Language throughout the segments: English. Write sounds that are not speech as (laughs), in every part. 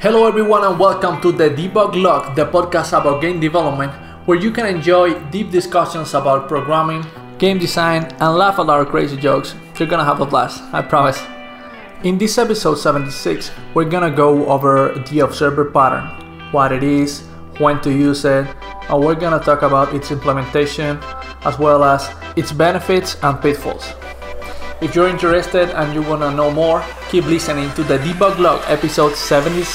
Hello, everyone, and welcome to the Debug Log, the podcast about game development, where you can enjoy deep discussions about programming, game design, and laugh at our crazy jokes. You're gonna have a blast, I promise. In this episode 76, we're gonna go over the observer pattern, what it is, when to use it, and we're gonna talk about its implementation as well as its benefits and pitfalls. If you're interested and you want to know more, keep listening to the Debug Log episode 76.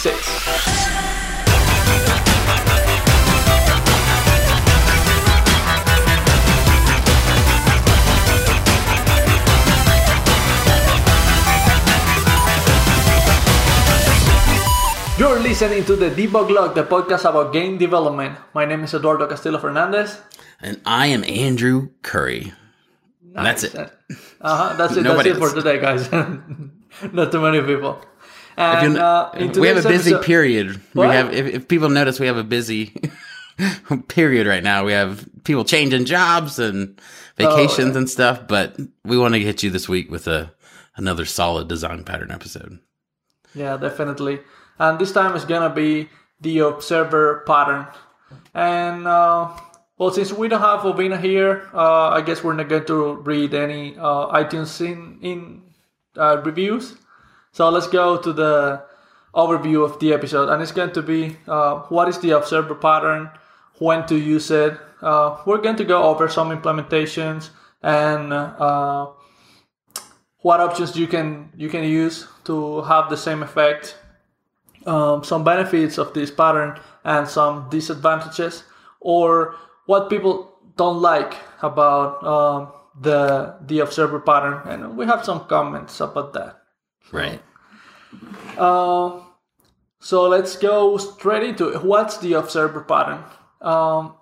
You're listening to the Debug Log, the podcast about game development. My name is Eduardo Castillo Fernandez. And I am Andrew Curry. And that's it. Uh-huh, that's it. Nobody that's it for else. today, guys. (laughs) Not too many people. And, uh, we have a busy episode- period. What? We have if, if people notice we have a busy (laughs) period right now. We have people changing jobs and vacations yeah. and stuff, but we want to hit you this week with a another solid design pattern episode. Yeah, definitely. And this time it's gonna be the observer pattern. And uh, well, since we don't have Ovina here, uh, I guess we're not going to read any uh, iTunes in in uh, reviews. So let's go to the overview of the episode, and it's going to be uh, what is the observer pattern, when to use it. Uh, we're going to go over some implementations and uh, what options you can you can use to have the same effect um, some benefits of this pattern and some disadvantages or what people don't like about um, the the observer pattern and we have some comments about that Right. uh, so let's go straight into it. What's the observer pattern? Um,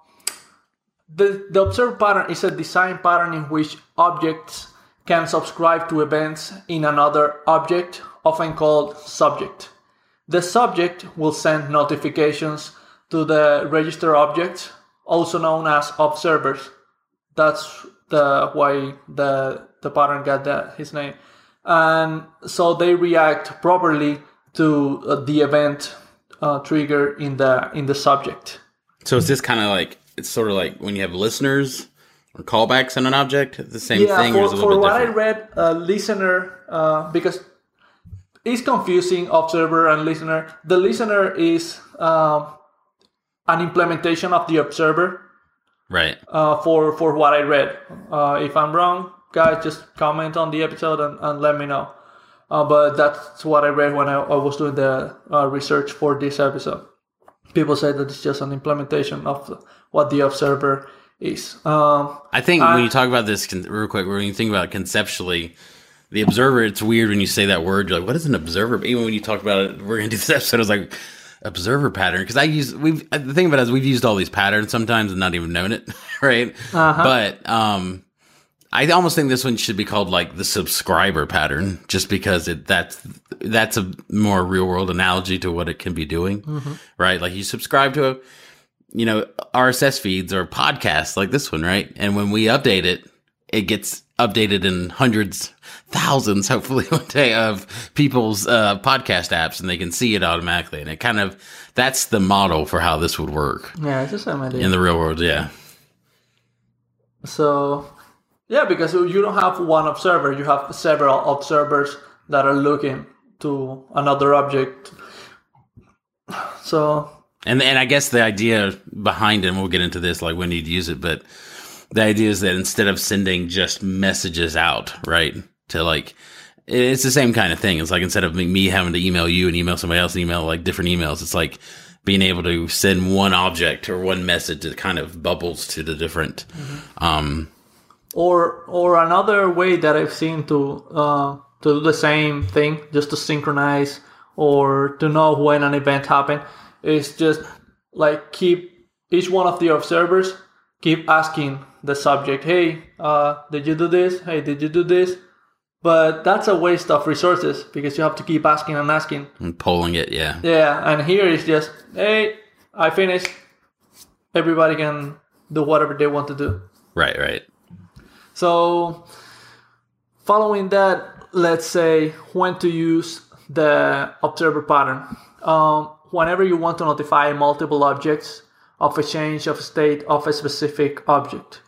the, the observer pattern is a design pattern in which objects can subscribe to events in another object, often called subject. The subject will send notifications to the register objects, also known as observers. That's the why the the pattern got that his name, and so they react properly to uh, the event uh, trigger in the in the subject. So is this kind of like it's sort of like when you have listeners or callbacks on an object, the same yeah, thing or for, is it a for what different? I read, uh, listener uh, because it's confusing observer and listener. The listener is um, an implementation of the observer. right. uh, for for what I read. Uh, if I'm wrong, guys, just comment on the episode and, and let me know. Uh, but that's what I read when I, I was doing the uh, research for this episode. People say that it's just an implementation of what the observer is. Um, I think Uh, when you talk about this con- real quick, when you think about it conceptually, the observer, it's weird when you say that word. You're like, what is an observer? Even when you talk about it, we're gonna do this episode. I was like, observer pattern because I use we've uh, the thing about it is we've used all these patterns sometimes and not even known it, (laughs) right? Uh-huh. But um, I almost think this one should be called like the subscriber pattern, just because it that's that's a more real world analogy to what it can be doing, Mm-hmm. right? Like you subscribe to a you know, RSS feeds or podcasts like this one, right? And when we update it, it gets updated in hundreds, thousands, hopefully (laughs) one day of people's uh, podcast apps and they can see it automatically. And it kind of, that's the model for how this would work yeah, it's the same idea. in the real world. Yeah. So, yeah, because you don't have one observer, you have several observers that are looking to another object. So, And, and I guess the idea behind it, and we'll get into this like when you'd use it, but the idea is that instead of sending just messages out, right, to like, it's the same kind of thing. It's like instead of me- having to email you and email somebody else and email like different emails, it's like being able to send one object or one message that kind of bubbles to the different. Um, or or another way that I've seen to uh, to do the same thing, just to synchronize or to know when an event happened, is just like keep each one of the observers keep asking the subject, "Hey, uh, did you do this? Hey, did you do this?" But that's a waste of resources because you have to keep asking and asking. and polling it, yeah. Yeah, and here it's just, "Hey, I finished." Everybody can do whatever they want to do. Right, right. So, following that, let's say when to use the observer pattern. Um, whenever you want to notify multiple objects of a change of state of a specific object.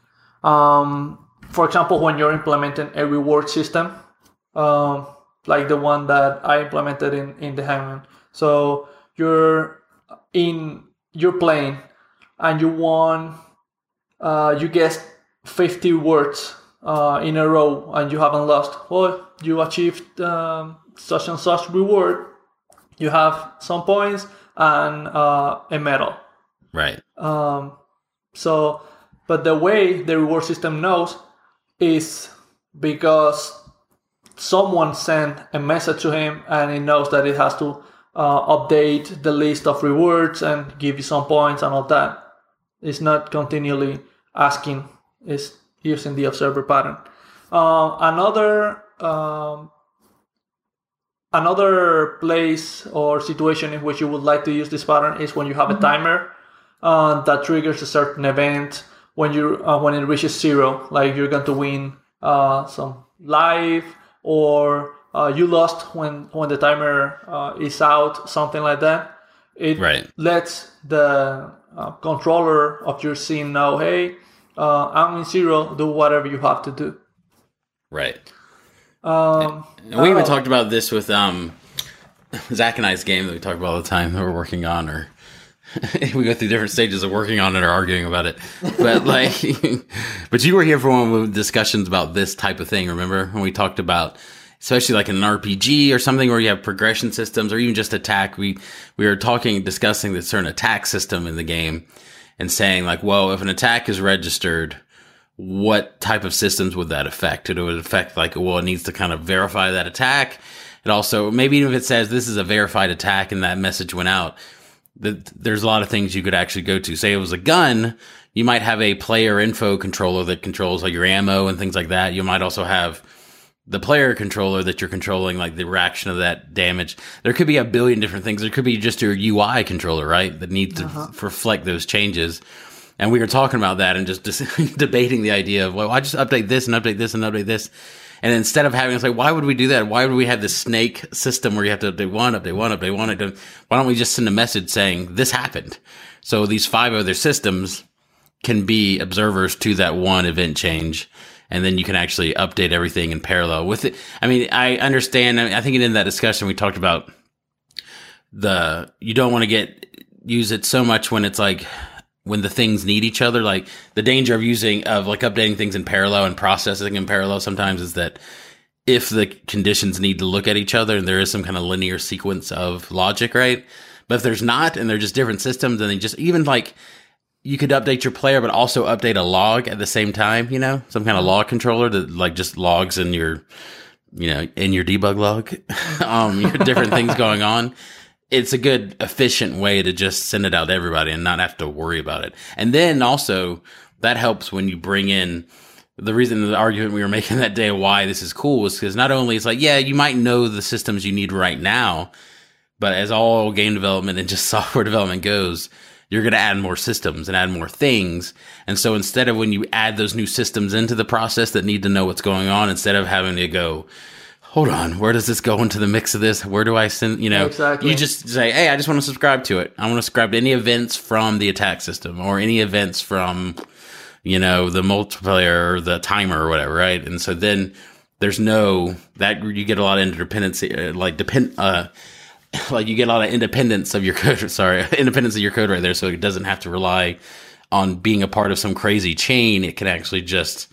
Um, for example, when you're implementing a reward system, um, like the one that I implemented in, in the Hangman. So you're in you're playing and you won uh, you guessed 50 words uh, in a row and you haven't lost. Well, you achieved um, such and such reward. You have some points and uh, a medal. Right. Um, so, but the way the reward system knows is because someone sent a message to him and it knows that it has to uh, update the list of rewards and give you some points and all that. It's not continually asking, it's using the observer pattern. Uh, another um, another place or situation in which you would like to use this pattern is when you have a timer uh, that triggers a certain event when you uh, when it reaches zero, like you're going to win uh, some life or uh, you lost when when the timer uh, is out, something like that. It Right. lets the uh, controller of your scene know, hey, uh, I'm in zero. Do whatever you have to do. Right. Um, And we even talked about this with um (laughs) Zach and I's game that we talk about all the time that we're working on or (laughs) we go through different stages of working on it or arguing about it. But like (laughs) but you were here for one of the discussions about this type of thing, remember? When we talked about especially like in an RPG or something where you have progression systems or even just attack. We we were talking discussing the certain attack system in the game and saying like, well, if an attack is registered, what type of systems would that affect? It would affect like, well, it needs to kind of verify that attack. It also, maybe even if it says this is a verified attack and that message went out, that there's a lot of things you could actually go to. Say it was a gun, you might have a player info controller that controls like your ammo and things like that. You might also have the player controller that you're controlling, like the reaction of that damage. There could be a billion different things. There could be just your UI controller, right? That needs to uh-huh. f- reflect those changes. And we were talking about that and just, just (laughs) debating the idea of, well, I just update this and update this and update this. And instead of having, it's like, why would we do that? Why would we have this snake system where you have to update one, update one, update one? Update, why don't we just send a message saying this happened? So these five other systems can be observers to that one event change. And then you can actually update everything in parallel with it. I mean, I understand. I think in that discussion, we talked about the, you don't want to get, use it so much when it's like, when the things need each other, like the danger of using, of like updating things in parallel and processing in parallel sometimes is that if the conditions need to look at each other and there is some kind of linear sequence of logic, right? But if there's not and they're just different systems and they just even like you could update your player but also update a log at the same time, you know, some kind of log controller that like just logs in your you know, in your debug log, (laughs) um, different things going on. It's a good efficient way to just send it out to everybody and not have to worry about it. And then also that helps when you bring in the reason the argument we were (laughs) making that day why this is cool was because not only it's like, yeah, you might know the systems you need right now, but as all game development and just (laughs) software development goes, you're going to add more systems and add more things. And so instead of when you add those new systems into the process that need to know what's going on, instead of having to go, hold on, where does this go into the mix of this? Where do I send, you know, Exactly. you just say, hey, I just want to subscribe to it. I want to subscribe to any events from the attack system or any events from, you know, the multiplayer or the timer or whatever, right? And so then there's no that you get a lot of interdependency, uh, like depend, uh, (laughs) like you get a lot of independence of your (laughs) code. Sorry, independence of your code right there, so it doesn't have to rely on being a part of some crazy chain. It can actually just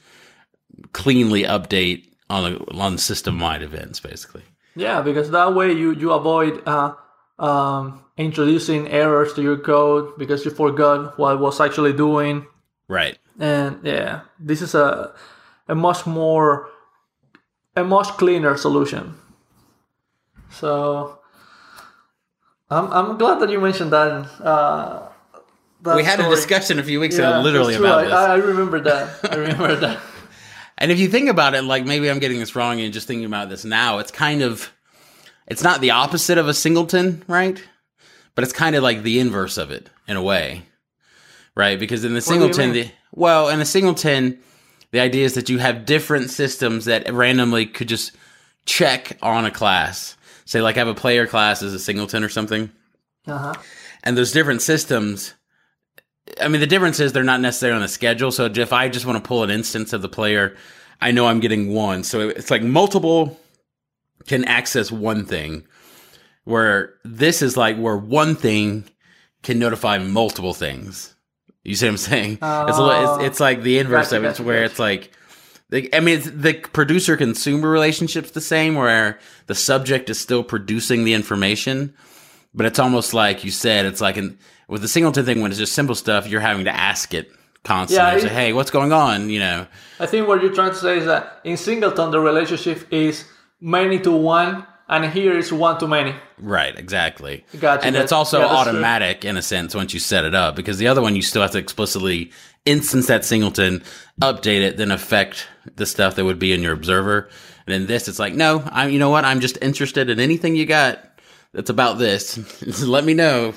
cleanly update on on system wide events, basically. Yeah, because that way you you avoid uh, um, introducing errors to your code because you forgot what it was actually doing. Right. And yeah, this is a a much more a much cleaner solution. So I'm I'm glad that you mentioned that. Uh, that We had a discussion a few weeks Yeah, ago, literally about I, this. I remember that. I remember (laughs) that. And if you think about it, like maybe I'm getting this wrong and just thinking about this now, it's kind of, it's not the opposite of a singleton, right? But it's kind of like the inverse of it in a way, right? Because in the singleton, the, well, in a singleton, the idea is that you have different systems that randomly could just check on a class. say like I have a player class as a singleton or something, Uh-huh. and there's different systems. I mean, the difference is they're not necessarily on the schedule. So if I just want to pull an instance of the player, I know I'm getting one. So it's like multiple can access one thing, where this is like where one thing can notify multiple things. You see what I'm saying? it's, a, little- it's oh. it's like the inverse Gotcha, of it, gotcha, where gotcha. it's like. I mean, it's, the producer consumer relationship's the same, where the subject is still producing the information, but it's almost like you said, it's like in, with the singleton thing when it's just simple stuff, you're having to ask it constantly. Yeah, say, hey, what's going on? You know, I think what you're trying to say is that in singleton the relationship is many to one, and here is one to many. right? Exactly. Gotcha, and it's also Yeah, that's true. automatic in a sense once you set it up because the other one you still have to explicitly instance that singleton, update it, then affect the stuff that would be in your observer. And in this, it's like, no, I'm. You know what? I'm just interested in anything you got that's about this. (laughs) Let me know.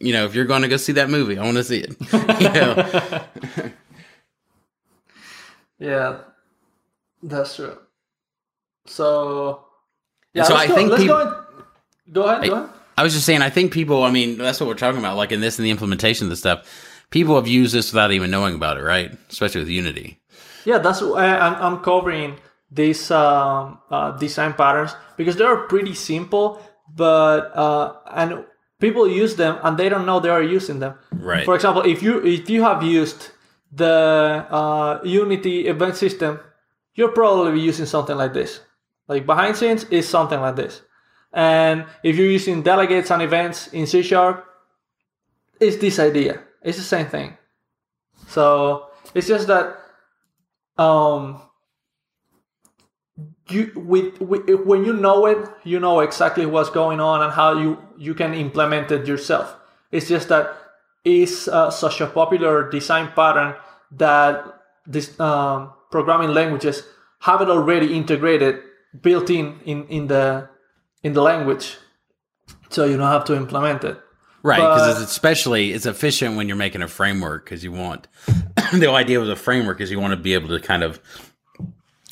You know, if you're going to go see that movie, I want to see it. (laughs) you know? (laughs) Yeah, that's true. So, yeah, so I go, think let's peop- go, go ahead, go ahead. I was just saying, I think people, I mean, that's what we're talking about, like in this and the implementation of this stuff. People have used this without even knowing about it, right? Especially with Unity. Yeah, that's why I'm, I'm covering these um, uh, design patterns because they are pretty simple, but uh, and people use them and they don't know they are using them. Right. For example, if you if you have used the uh, Unity event system, you're probably using something like this. Like behind scenes is something like this. And if you're using delegates and events in C Sharp, it's this idea. It's the same thing. So it's just that um, you with, with when you know it, you know exactly what's going on and how you you can implement it yourself. It's just that it's uh, such a popular design pattern that this um, programming languages have it already integrated, built in in in the in the language, so you don't have to implement it. Right, because it's especially it's efficient when you're making a framework because you want (coughs) the idea of a framework is you want to be able to kind of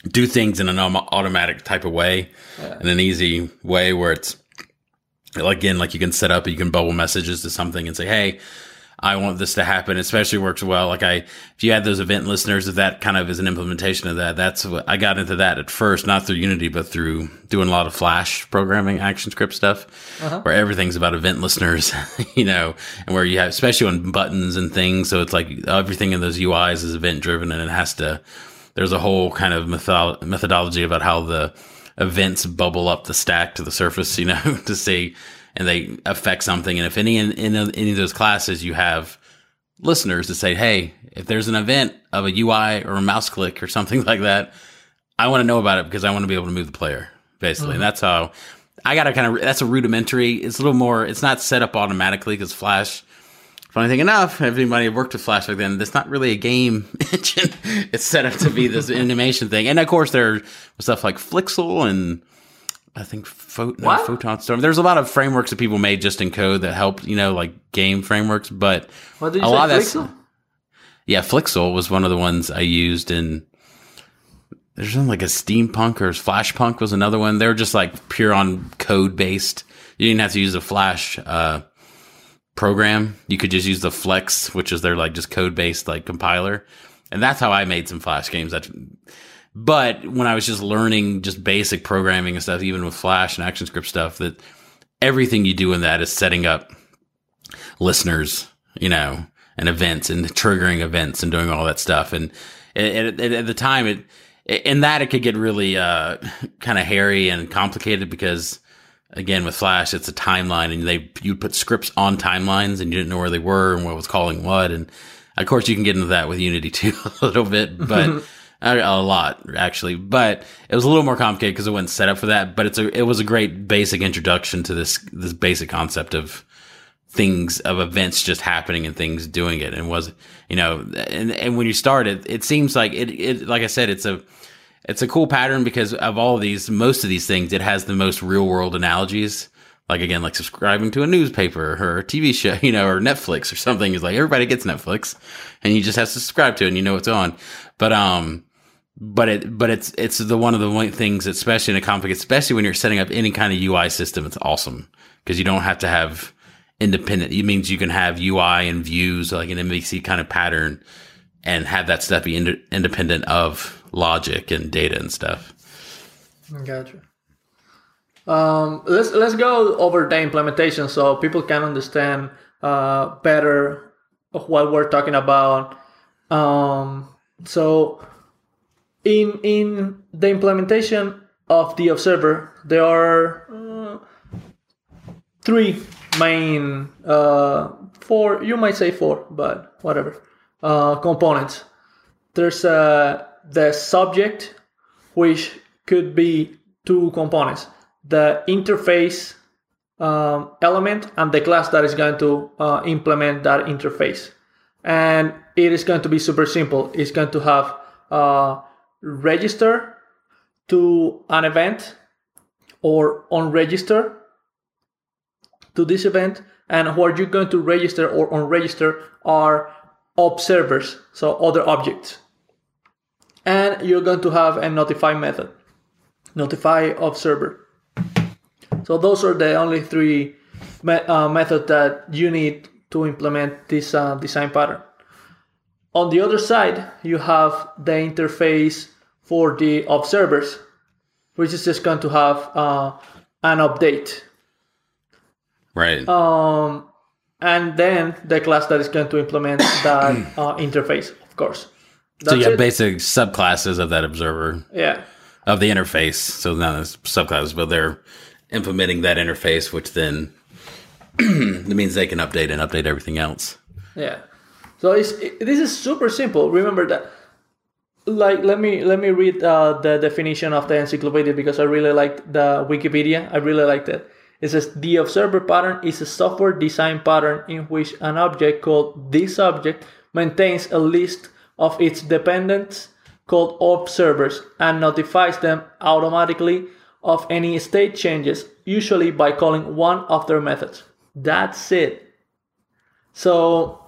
do things in an automatic type of way, in an easy way where it's again like you can set up you can bubble messages to something and say hey I want this to happen. It especially works well. Like I, if you had those event listeners, if that kind of is an implementation of that, that's what I got into that at first, not through Unity, but through doing a lot of Flash programming, ActionScript stuff, uh-huh. where everything's about event listeners, (laughs) you know, and where you have, especially on buttons and things. So it's like everything in those UIs is event driven and it has to, there's a whole kind of method- methodology about how the events bubble up the stack to the surface, you know, (laughs) to see, and they affect something. And if any in, in any of those classes you have listeners to say, hey, if there's an event of a UI or a mouse click or something (laughs) like that, I want to know about it because I want to be able to move the player, basically. And mm-hmm. that's how I got to kind of, that's a rudimentary. It's a little more, it's not set up automatically because Flash, funny thing enough, if anybody worked with Flash back then, it's not really a game (laughs) engine. It's set up to be this (laughs) animation thing. And of course, there's stuff like Flixel and I think Pho- no, Photon Storm. There's a lot of frameworks that people made just in code that helped, you know, like game frameworks. But What did you a say? lot of that's Flixel? yeah, Flixel was one of the ones I used in. There's something like a steampunk or flashpunk was another one. They were just like pure on code based. You didn't have to use a flash uh, program. You could just use the Flex, which is their like just code based like compiler, and that's how I made some flash games. That, but when I was just learning just basic programming and stuff, even with Flash and ActionScript stuff, that everything you do in that is setting up listeners, you know, and events and triggering events and doing all that stuff. And at, at, at the time, it in that it could get really uh, kind of hairy and complicated because again with Flash, it's a timeline and they you put scripts on timelines and you didn't know where they were and what was calling what. And of course, you can get into that with Unity (laughs) too a little bit, but. (laughs) A a lot actually, but it was a little more complicated because it wasn't set up for that. But it's a, it was a great basic introduction to this, this basic concept of things of events just happening and things doing it and was you know and and when you start it it seems like it, it like i said it's a it's a cool pattern because of all of these most of these things it has the most real world analogies like again like subscribing to a newspaper or a tv show (laughs) you know or netflix or something is like everybody gets netflix and you just have to subscribe to it and you know what's on but um but it but it's it's the one of the things, especially in a config, especially when you're setting up any kind of UI system, it's awesome because you don't have to have independent. It means you can have UI and views like an MVC kind of pattern, and have that stuff be ind- independent of logic and data and stuff. Gotcha. Um, let's let's go over the implementation so people can understand uh, better what we're talking about. Um, so in in the implementation of the observer, there are uh, three main uh, four. You might say four, but whatever uh, components. There's uh, the subject, which could be two components the interface um, element and the class that is going to uh, implement that interface. And it is going to be super simple. It's going to have a register to an event or unregister to this event. And what you're going to register or unregister are observers, so other objects. And you're going to have a notify method, notify observer. So those are the only three me- uh, methods that you need to implement this uh, design pattern. On the other side, you have the interface for the observers, which is just going to have uh, an update. Right. Um, and then the class that is going to implement that (coughs) uh, interface, of course. So you have it. basic subclasses of that observer yeah. of the interface. So not as subclasses, but they're implementing that interface, which then (clears throat) means they can update and update everything else. Yeah. So it's it, this is super simple. Remember that. Like let me let me read uh, the definition of the encyclopedia because I really liked the Wikipedia. I really liked it. It says the observer pattern is a software design pattern in which an object called the subject maintains a list of its dependents called observers and notifies them automatically of any state changes, usually by calling one of their methods. That's it. So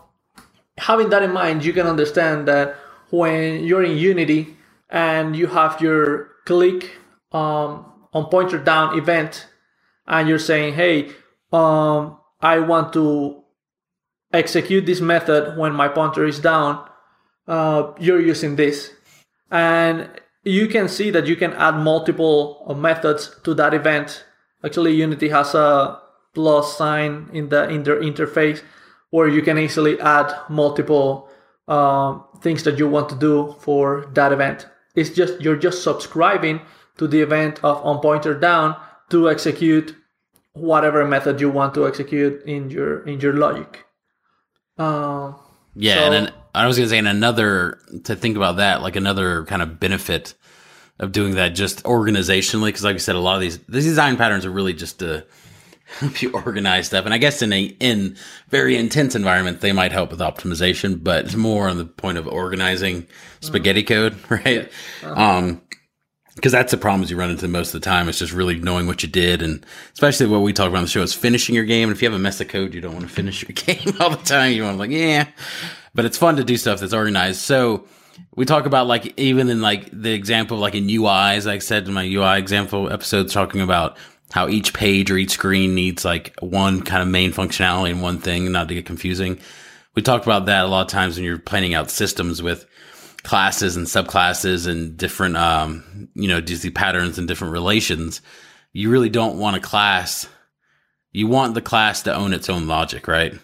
having that in mind, you can understand that when you're in Unity and you have your click um, on pointer down event, and you're saying, "Hey, um, I want to execute this method when my pointer is down," uh, you're using this, and you can see that you can add multiple uh, methods to that event. Actually, Unity has a plus sign in the in their interface where you can easily add multiple um, things that you want to do for that event. It's just you're just subscribing to the event of on pointer down to execute whatever method you want to execute in your in your logic. Um, Yeah, So- and then I was gonna say, and another to think about that, like another kind of benefit of doing that just organizationally, because like I said, a lot of these these design patterns are really just to help you organize stuff. And I guess in a in very intense environment, they might help with optimization, but it's more on the point of organizing spaghetti code, (laughs) right? Um, because that's the problems you run into most of the time. It's just really knowing what you did, and especially what we talk about on the show is finishing your game. And if you have a mess of code, you don't want to finish your (laughs) game all the time. You want to like, yeah, but it's fun to do stuff that's organized. So we talk about like even in like the example like in UIs, like I said in my UI example episodes, talking about how each page or each screen needs like one kind of main functionality and one thing, not to get confusing. We talked about that a lot of times when you're planning out systems with classes and subclasses and different, um, you know, design patterns and different relations. You really don't want a class. You want the class to own its own logic, right?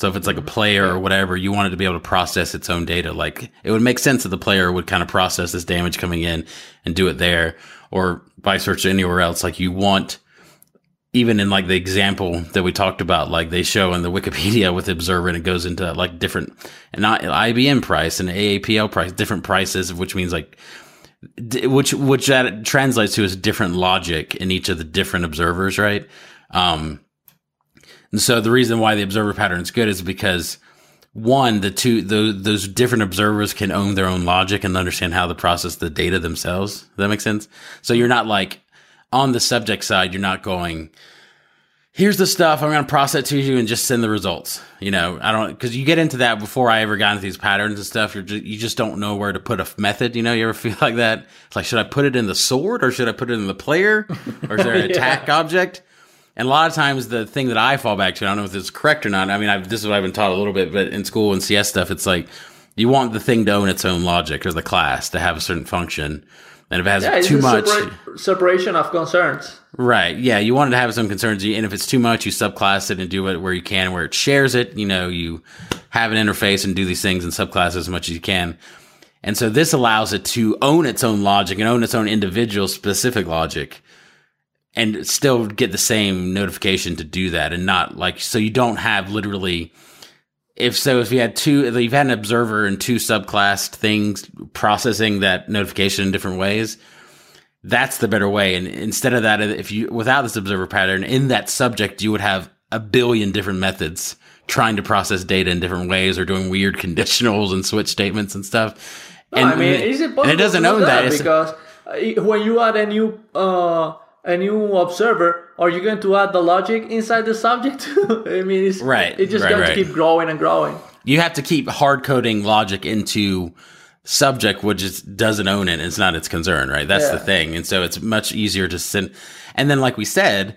So if it's like a player or whatever, you want it to be able to process its own data. Like it would make sense that the player would kind of process this damage coming in and do it there or vice versa anywhere else. Like you want, even in like the example that we talked about, like they show in the Wikipedia with Observer and it goes into like different, and not IBM price and AAPL price, different prices, which means like, which, which that translates to is different logic in each of the different observers, right? Um, and so the reason why the observer pattern is good is because one, the two, the, those different observers can own their own logic and understand how to process the data themselves. Does that make sense? So you're not like on the subject side, you're not going, here's the stuff I'm going to process to you and just send the results. You know, I don't because you get into that before I ever got into these patterns and stuff. You're just, you just don't know where to put a method. You know, you ever (laughs) feel like that? It's like, should I put it in the sword or should I put it in the player or is there an (laughs) yeah. attack object? And a lot of times, the thing that I fall back to, I don't know if this is correct or not. I mean, I've, this is what I've been taught a little bit, but in school and CS stuff, it's like you want the thing to own its own logic or the class to have a certain function. And if it has yeah, too much separa- separation of concerns, right? Yeah, you want it to have some concerns, and if it's too much, you subclass it and do it where you can, where it shares it. You know, you have an interface and do these things in subclasses as much as you can. And so this allows it to own its own logic and own its own individual specific logic and still get the same notification to do that and not like so you don't have literally if so, if you had two, if you've had an observer and two subclassed things processing that notification in different ways, that's the better way. And instead of that, if you, without this observer pattern in that subject, you would have a billion different methods trying to process data in different ways or doing weird (laughs) conditionals and switch statements and stuff. No, and I mean, is it possible? it doesn't own that, that because uh, when you add a new, uh, a new observer, are you going to add the logic inside the subject? (laughs) I mean, it's, right. It's just right, going right. to keep growing and growing. You have to keep hard coding logic into subject, which is, doesn't own it. It's not its concern, right? That's yeah. the thing. And so it's much easier to send. And then, like we said,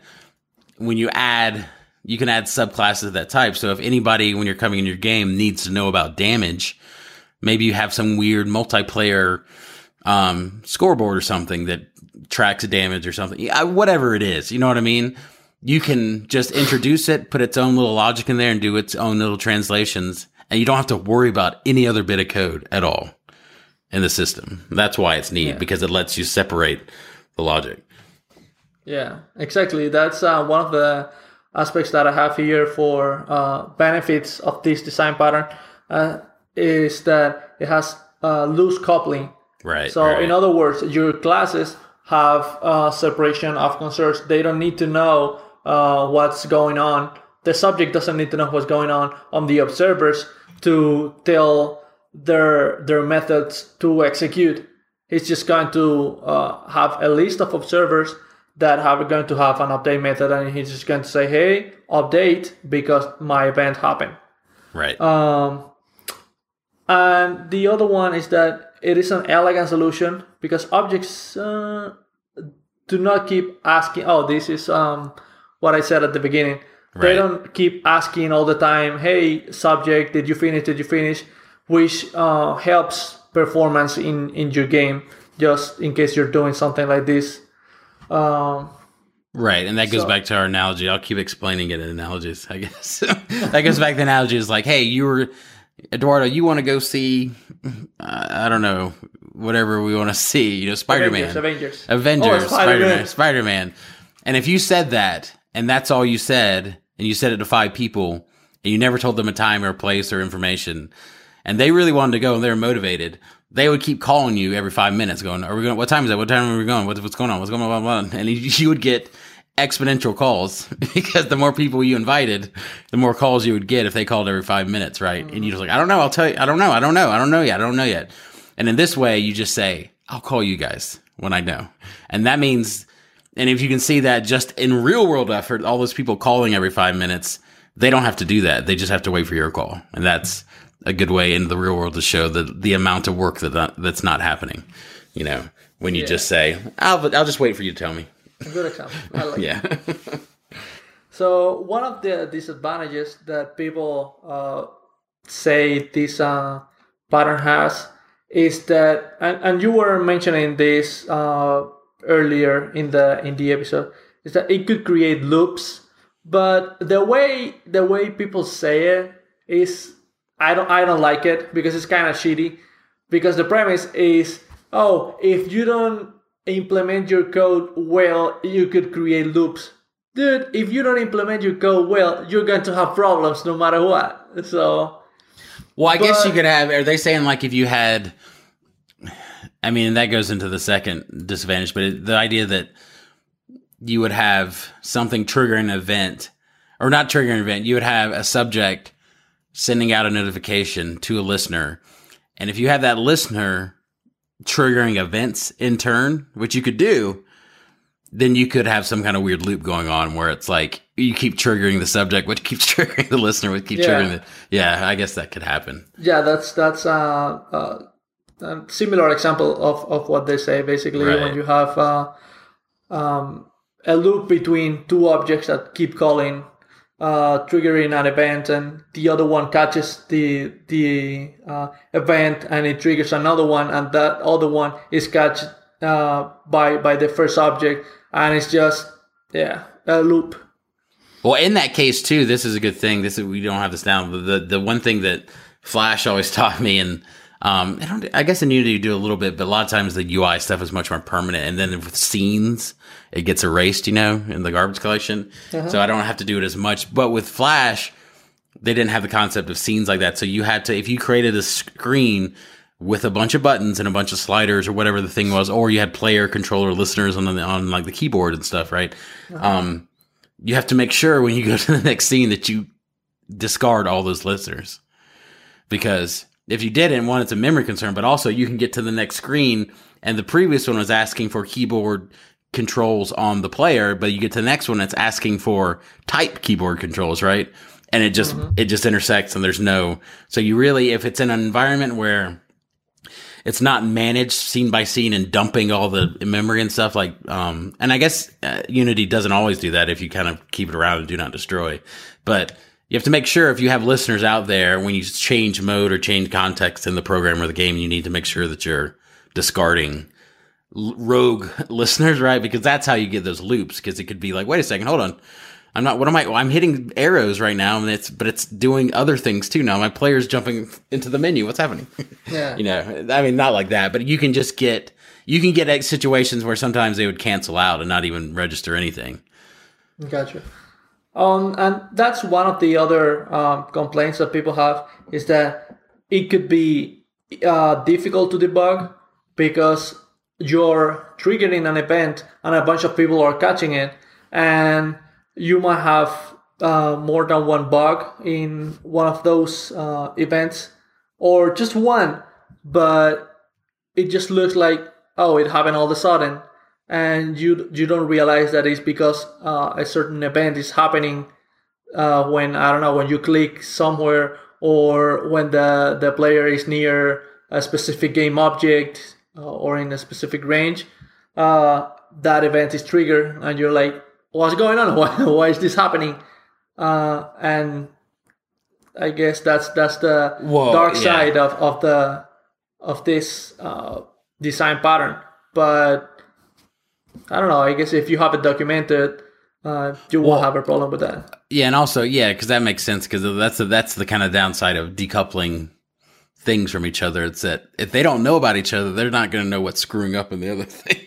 when you add, you can add subclasses of that type. So if anybody, when you're coming in your game, needs to know about damage, maybe you have some weird multiplayer um, scoreboard or something that tracks damage or something, yeah, whatever it is. You know what I mean? You can just introduce it, put its own little logic in there, and do its own little translations, and you don't have to worry about any other bit of code at all in the system. That's why it's neat yeah. because it lets you separate the logic. Yeah, exactly. That's uh, one of the aspects that I have here for uh, benefits of this design pattern uh, is that it has uh, loose coupling. Right. So, right. in other words, your classes have uh, separation of concerns. They don't need to know uh, what's going on. The subject doesn't need to know what's going on on the observers to tell their their methods to execute. He's just going to uh, have a list of observers that are going to have an update method, and he's just going to say, "Hey, update because my event happened." Right. Um, and the other one is that it is an elegant solution because objects uh, do not keep asking. Oh, this is um, what I said at the beginning. Right. They don't keep asking all the time. Hey, subject, did you finish? Did you finish? Which uh, helps performance in in your game. Just in case you're doing something like this. Um, Right, and that goes so, back to our analogy. I'll keep explaining it in analogies, I guess. (laughs) that goes back to the analogy is like, hey, you were Eduardo, you want to go see, uh, I don't know, whatever we want to (laughs) see, you know, Spider Man. Avengers. Avengers. Oh, Spider Man. Spider Man. And if you said that, and that's all you said, and you said it to five people, and you never told them a time or a place or information, and they really wanted to go and they were motivated, they would keep calling you every five minutes, going, "Are we going? What time is it? What time are we going? What's, what's going on? What's going on?" Blah, blah, blah. And (laughs) you would get exponential calls (laughs) because the more people you invited, the more calls you would get if they called every five minutes, right? Mm-hmm. And you're just like, I don't know, I'll tell you, I don't know, I don't know, I don't know yet, I don't know yet. And in this way, you just say, I'll call you guys when I know. And that means, and if you can see that just in real world effort, all those people calling every five minutes, they don't have to do that. They just have to wait for your call. And that's a good way into the real world to show the, the amount of work that, that's not happening. You know, when you yeah. just say, I'll, I'll just wait for you to tell me. Good example. I like yeah. so one of the disadvantages that people uh, say this uh, pattern has is that, and, and you were mentioning this uh, earlier in the in the episode, is that it could create loops. But the way the way people say it is, I don't I don't like it because it's kind of shitty. Because the premise is, oh, if you don't implement your code well, you could create loops. Dude, if you don't implement your code well, you're going to have problems no matter what. So, well, I but, guess you could have. Are they saying like if you had? I mean, that goes into the second disadvantage, but it, the idea that you would have something trigger an event, or not trigger an event, you would have a subject sending out a notification to a listener, and if you have that listener triggering events in turn, which you could do, then you could have some kind of weird loop going on where it's like you keep triggering the subject, which (laughs) keeps triggering the listener, which keeps Yeah. triggering the. Yeah, I guess that could happen. Yeah, that's that's uh, uh, a similar example of, of what they say. Basically, Right. when you have uh, um, a loop between two objects that keep calling, uh, triggering an event, and the other one catches the the uh, event and it triggers another one, and that other one is catched uh, by by the first object, and it's just yeah a loop. Well, in that case too, this is a good thing. This is we don't have this down. But the the one thing that Flash always (laughs) taught me, and um, I don't, I guess in Unity you do a little bit, but a lot of times the UI stuff is much more permanent. And then with scenes, it gets erased, you know, in the garbage collection. So I don't have to do it as much. But with Flash, they didn't have the concept of scenes like that. So you had to, if you created a screen with a bunch of buttons and a bunch of sliders or whatever the thing was, or you had player, controller, listeners on the, on like the keyboard and stuff, right? Um, you have to make sure when you go (laughs) to the next scene that you discard all those listeners because if you didn't, one, it's a memory concern, but also you can get to the next screen and the previous one was asking for keyboard controls on the player, but you get to the next one, it's asking for type keyboard controls, right? And it just, it just intersects and there's no, so you really, if it's in an environment where it's not managed scene by scene and dumping all the memory and stuff like, um, and I guess uh, Unity doesn't always do that if you kind of keep it around and do not destroy, but you have to make sure if you have listeners out there when you change mode or change context in the program or the game, you need to make sure that you're discarding rogue (laughs) listeners, right? Because that's how you get those loops. Because it could be like, wait a second, hold on, I'm not. What am I? well, I'm hitting arrows right now, and it's but it's doing other things too now. My player's jumping into the menu. What's happening? (laughs) Yeah. you know, I mean, not like that, but you can just get you can get situations where sometimes they would cancel out and not even register anything. Gotcha. Um, and that's one of the other um, complaints that people have is that it could be uh, difficult to debug because you're triggering an event and a bunch of people are catching it, and you might have uh, more than one bug in one of those uh, events, or just one, but it just looks like oh, it happened all of a sudden and you you don't realize that it's because uh, a certain event is happening uh, when I don't know when you click somewhere or when the the player is near a specific game object uh, or in a specific range. Uh, that event is triggered, and you're like, "What's going on? (laughs) Why, why is this happening?" Uh, and I guess that's that's the Well, dark yeah. side of, of the of this uh, design pattern. But I don't know. I guess if you have it documented, uh, you won't have a problem with that. Yeah, and also yeah, because that makes sense because that's the, that's the kind of downside of decoupling things from each other. It's that if they don't know about each other, they're not going to know what's screwing up in the other (laughs) thing.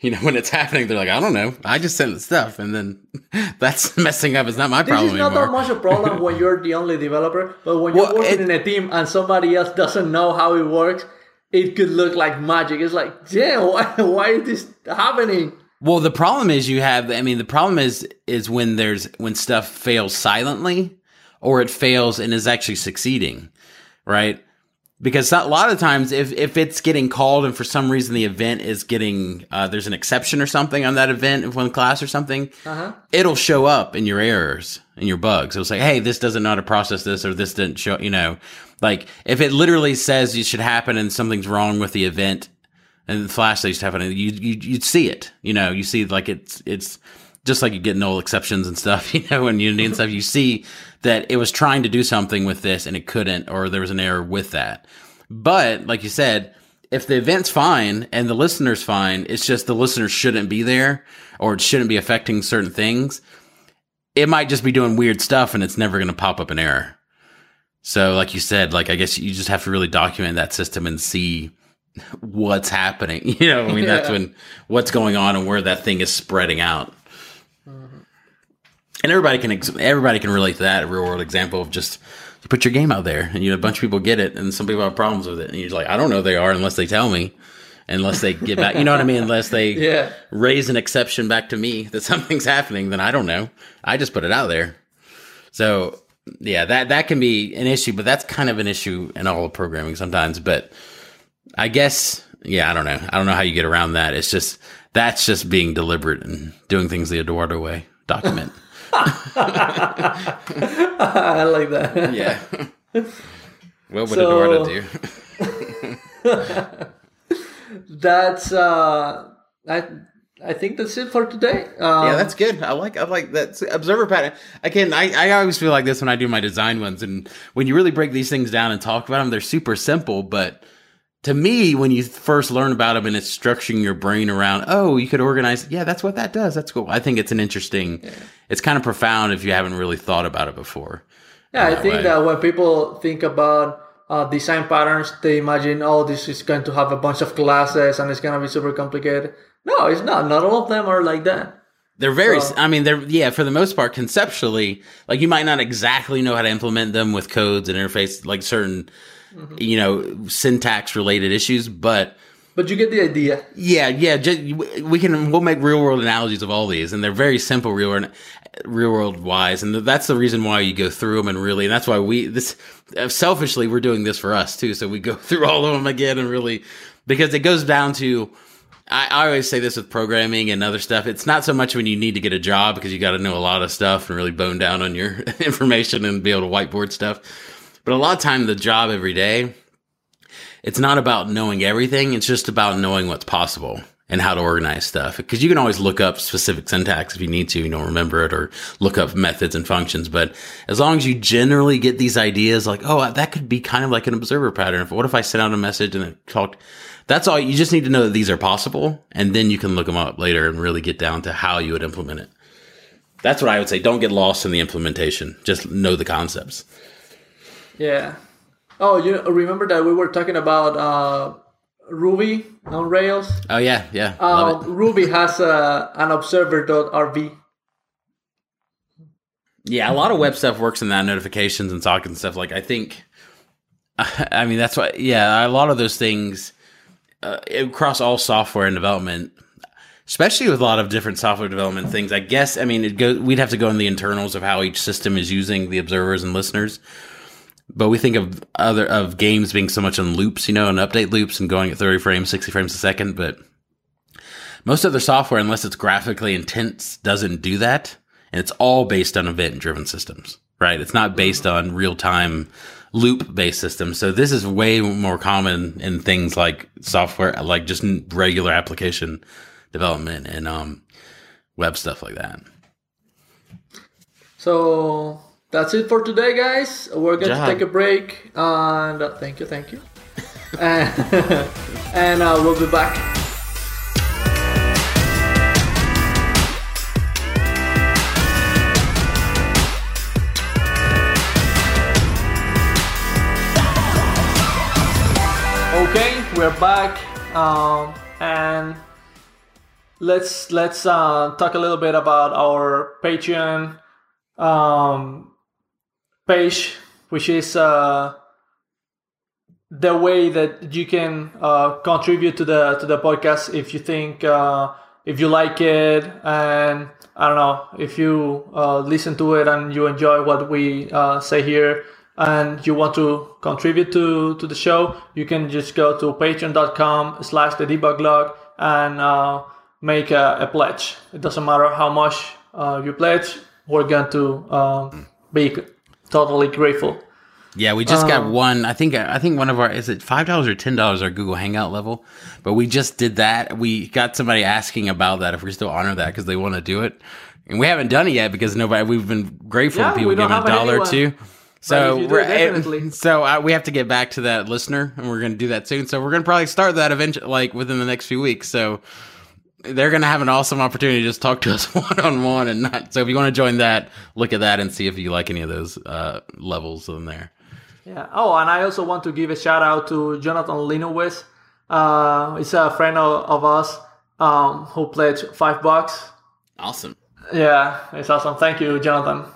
you know, when it's happening, they're like, I don't know, I just sent the stuff, and then (laughs) that's (laughs) messing up. It's not my This problem is not anymore. that much a problem when you're the only developer, but when you're working it- in a team and somebody else doesn't know how it works, it could look like magic. It's like, damn, why, (laughs) why is this happening? Well, the problem is you have. I mean, the problem is is when there's when stuff fails silently, or it fails and is actually succeeding, right? Because a lot of times, if if it's getting called and for some reason the event is getting uh, there's an exception or something on that event of one class or something, Uh-huh. it'll show up in your errors and your bugs. It'll say, "Hey, this doesn't know how to process this, or this didn't show." You know, like if it literally says it should happen and something's wrong with the event, and the flash that to happen, you you you'd see it. You know, you see like it's it's just like you get null exceptions and stuff. (laughs) You know, and Unity and stuff, you see that it was trying to do something with this and it couldn't, or there was an error with that. But like you said, if the event's fine and the listener's fine, it's just the listener shouldn't be there or it shouldn't be affecting certain things. It might just be doing weird stuff and it's never going to pop up an error. So, like you said, like I guess you just have to really document that system and see what's happening. (laughs) You know, I mean, that's when what's going on and where that thing is spreading out. And everybody can ex- everybody can relate to that. A real world example of just you put your game out there and you know a bunch of people get it and some people have problems with it and you're like I don't know they are unless they tell me, unless they get back. You know what I mean? Unless they (laughs) Yeah. raise an exception back to me that (laughs) something's happening, then I don't know. I just put it out there. So yeah, that that can be an issue, but that's kind of an issue in all of programming sometimes. But I guess yeah, I don't know. I don't know how you get around that. It's just that's just being deliberate and doing things the Eduardo way. Document. (laughs) (laughs) I like that. Yeah. what would So- Eduardo do? (laughs) That's uh, I I think that's it for today. Um, Yeah, that's good. I like I like that observer pattern. Again, I, I always feel like this when I do my design ones, and when you really break these things down and talk about them, they're super simple. But to me, when you first learn about them and it's structuring your brain around, oh, you could organize. Yeah, that's what that does. That's cool. I think it's an interesting. It's kind of profound if you haven't really thought about it before. Yeah, I think way. that when people think about uh, design patterns, they imagine, oh, this is going to have a bunch of classes and it's going to be super complicated. No, it's not. Not all of them are like that. They're very, So- I mean, they're, yeah, for the most part, conceptually, like you might not exactly know how to implement them with codes and interface, like certain, you know, syntax related issues, but But you get the idea. yeah, yeah, just, we can, we'll make real world analogies of all these and they're very simple real world, real world wise. And that's the reason why you go through them and really, and that's why we, this, uh, selfishly, we're doing this for us too. So we go (laughs) through all of them again and really, because it goes down to, I, I always say this with programming and other stuff. It's not so much when you need to get a job because you got to know a lot of stuff and really bone down on your (laughs) information and be able to whiteboard stuff. But a lot of time, the job every day, it's not about knowing everything. It's just about knowing what's possible and how to organize stuff. Because you can always look up specific syntax if you need to, you don't remember it, or look up methods and functions. But as long as you generally get these ideas, like, oh, that could be kind of like an observer pattern. What if I sent out a message and it talked? That's all. You just need to know that these are possible, and then you can look them up later and really get down to how you would implement it. That's what I would say. Don't get lost in the implementation. Just know the concepts. Yeah. Oh, you remember that we were talking about uh, Ruby on Rails? Oh yeah, yeah. Um. Ruby has uh, an observer.rb. Yeah, a lot of web stuff works in that notifications and sockets and stuff. Like I think, (laughs) I mean that's why. Yeah, a lot of those things uh, across all software and development, especially with a lot of different software development things. I guess I mean it go, we'd have to go in the internals of how each system is using the observers and listeners. But we think of other of games being so much in loops, you know, and update loops and going at thirty frames, sixty frames a second. But most other software, unless it's graphically intense, doesn't do that. And it's all based on event driven systems, right? It's not based on real time loop based systems. So this is way more common in things like software, like just regular application development and, um, web stuff like that. So that's it for today, guys. We're going job. to take a break. And uh, thank you, thank you. (laughs) and (laughs) and uh, we'll be back. Okay, we're back, um, and let's let's uh, talk a little bit about our Patreon um, page, which is uh, the way that you can uh, contribute to the to the podcast if you think uh, if you like it and I don't know if you uh, listen to it and you enjoy what we uh, say here and you want to contribute to, to the show you can just go to patreon.com slash the debug log and uh, make a, a pledge. It doesn't matter how much uh, you pledge we're going to um, be totally grateful Yeah, we just got Um, one. I think I think one of our is it five dollars or ten dollars our Google Hangout level, but we just did that. We got somebody asking about that if we still honor that because they want to do it, and we haven't done it yet because nobody. We've been grateful Yeah, to people giving a dollar or two. So we're eh, definitely. so uh, we have to get back to that listener, and we're going to do that soon. So we're going to probably start that eventually, like within the next few weeks. So they're going to have an awesome opportunity to just talk to us one on one, and not. So if you want to join that, look at that and see if you like any of those uh, levels in there. Yeah. Oh, and I also want to give a shout out to Jonathan Linowes. Uh, he's a friend of, of us um, who pledged five bucks. Awesome. Yeah, it's awesome. Thank you, Jonathan.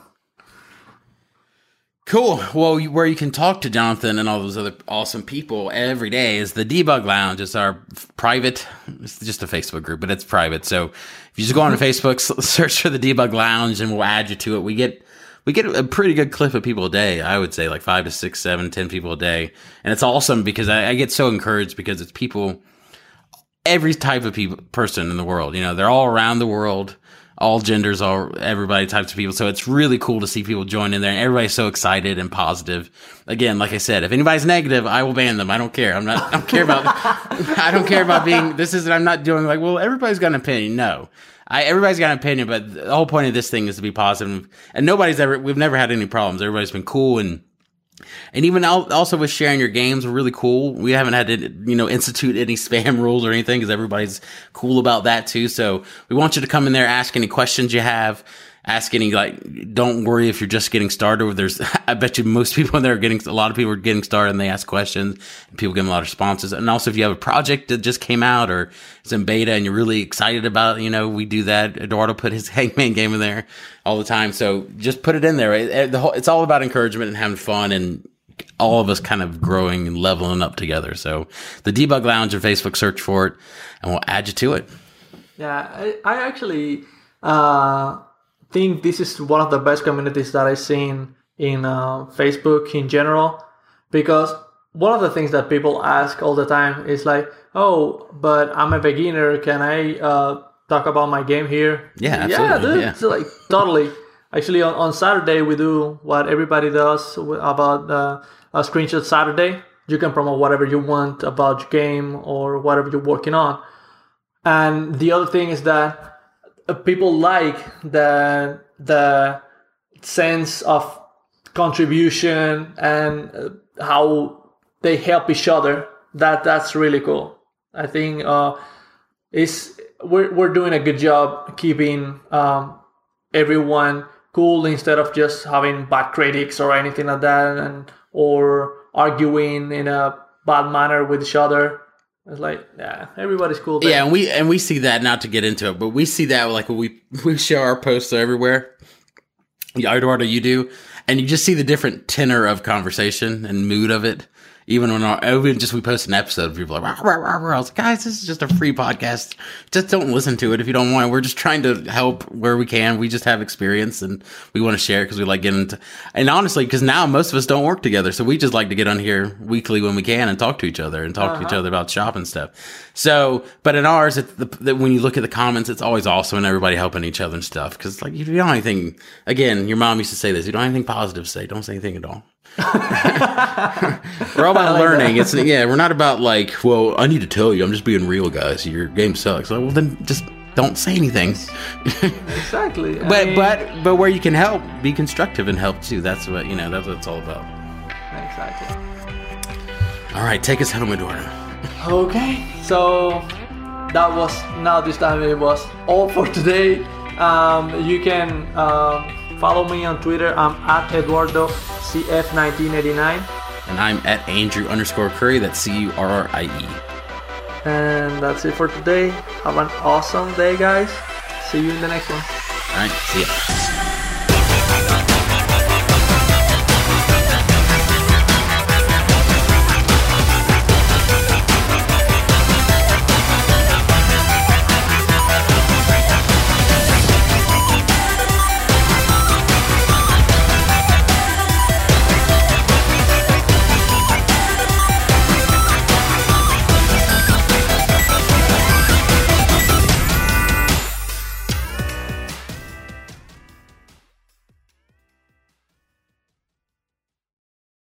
Cool. Well, you- where you can talk to Jonathan and all those other awesome people every day is the Debug Lounge. It's our private, it's just a Facebook group, but it's private. So if you just go on to mm-hmm. Facebook, (laughs) search for the Debug Lounge, and we'll add you to it. We get we get a pretty good clip of people a day. I would say like five to six, seven, ten people a day, and it's awesome because I, I get so encouraged because it's people every type of people person in the world. You know, they're all around the world all genders, all everybody types of people. So it's really cool to see people join in there, and everybody's so excited and positive. Again, like I said, if anybody's negative, I will ban them. I don't care. I'm not. I don't care about. (laughs) I don't care about being. This is. I'm not doing like. Well, everybody's got an opinion. No. I, everybody's got an opinion, but the whole point of this thing is to be positive. And nobody's ever, we've never had any problems. Everybody's been cool and and even also with sharing your games, we're really cool. We haven't had to, you know, institute any (laughs) spam rules or anything because everybody's cool about that too. So we want you to come in there, ask any questions you have, ask any like don't worry if you're just getting started there's (laughs) i bet you most people in there are getting a lot of people are getting started and they ask questions. And people give them a lot of responses. And also if you have a project that just came out or it's in beta and you're really excited about you know we do that. Eduardo put his (laughs) hangman game in there all the time. So just put it in there. It, the whole, it's all about encouragement and having fun and all of us kind of growing and leveling up together. So the debug lounge on facebook search for it and we'll add you to it. Yeah i, I actually uh think this is one of the best communities that I've seen in uh, Facebook in general because one of the things that people ask all the time is like, "Oh, but I'm a beginner. Can I uh, talk about my game here?" Yeah, yeah, dude. Yeah. So like totally. Actually, on, on Saturday we do what everybody does about uh, a screenshot Saturday. You can promote whatever you want about your game or whatever you're working on. And the other thing is that people like the the sense of contribution and uh, how they help each other. That that's really cool. I think uh, is we're we're doing a good job keeping um, everyone cool instead of just having bad critics or anything like that, and or arguing in a bad manner with each other. It's like, yeah, everybody's cool. Yeah, and we and we see that not to get into it, but we see that like we we share our posts everywhere. Yeah, Eduardo, you do, and you just see the different tenor of conversation and mood of it even when our, even just we post an episode, people are like, rah, rah, rah, I was like, guys, this is just a free podcast. Just don't listen to it if you don't want. We're just trying to help where we can. We just have experience and we want to share it because we like getting into, and honestly, because now most of us don't work together. So we just like to get on here weekly when we can and talk to each other and talk uh-huh. to each uh-huh. other about shop and stuff. So, but in ours, it's the, the, when you look at the comments, it's always awesome and everybody helping each other and stuff. Cause like, if you don't have anything, again, your mom used to say this, you don't have anything positive to say, don't say anything at all. (laughs) we're all about like learning. That. It's yeah, we're not about like, well, I need to tell you, I'm just being real, guys. Your game sucks. Like, well, then just don't say anything. (laughs) exactly. but mean, but but where you can help, be constructive and help too. That's what you know. That's what it's all about. Exactly. All right, take us home, Eduardo. Okay, so that was now this time it was all for today. Um, you can. Um, Follow me on Twitter. I'm at Eduardo CF1989. And I'm at Andrew underscore Currie. That's C U R R I E. And that's it for today. Have an awesome day, guys. See you in the next one. All right. See ya.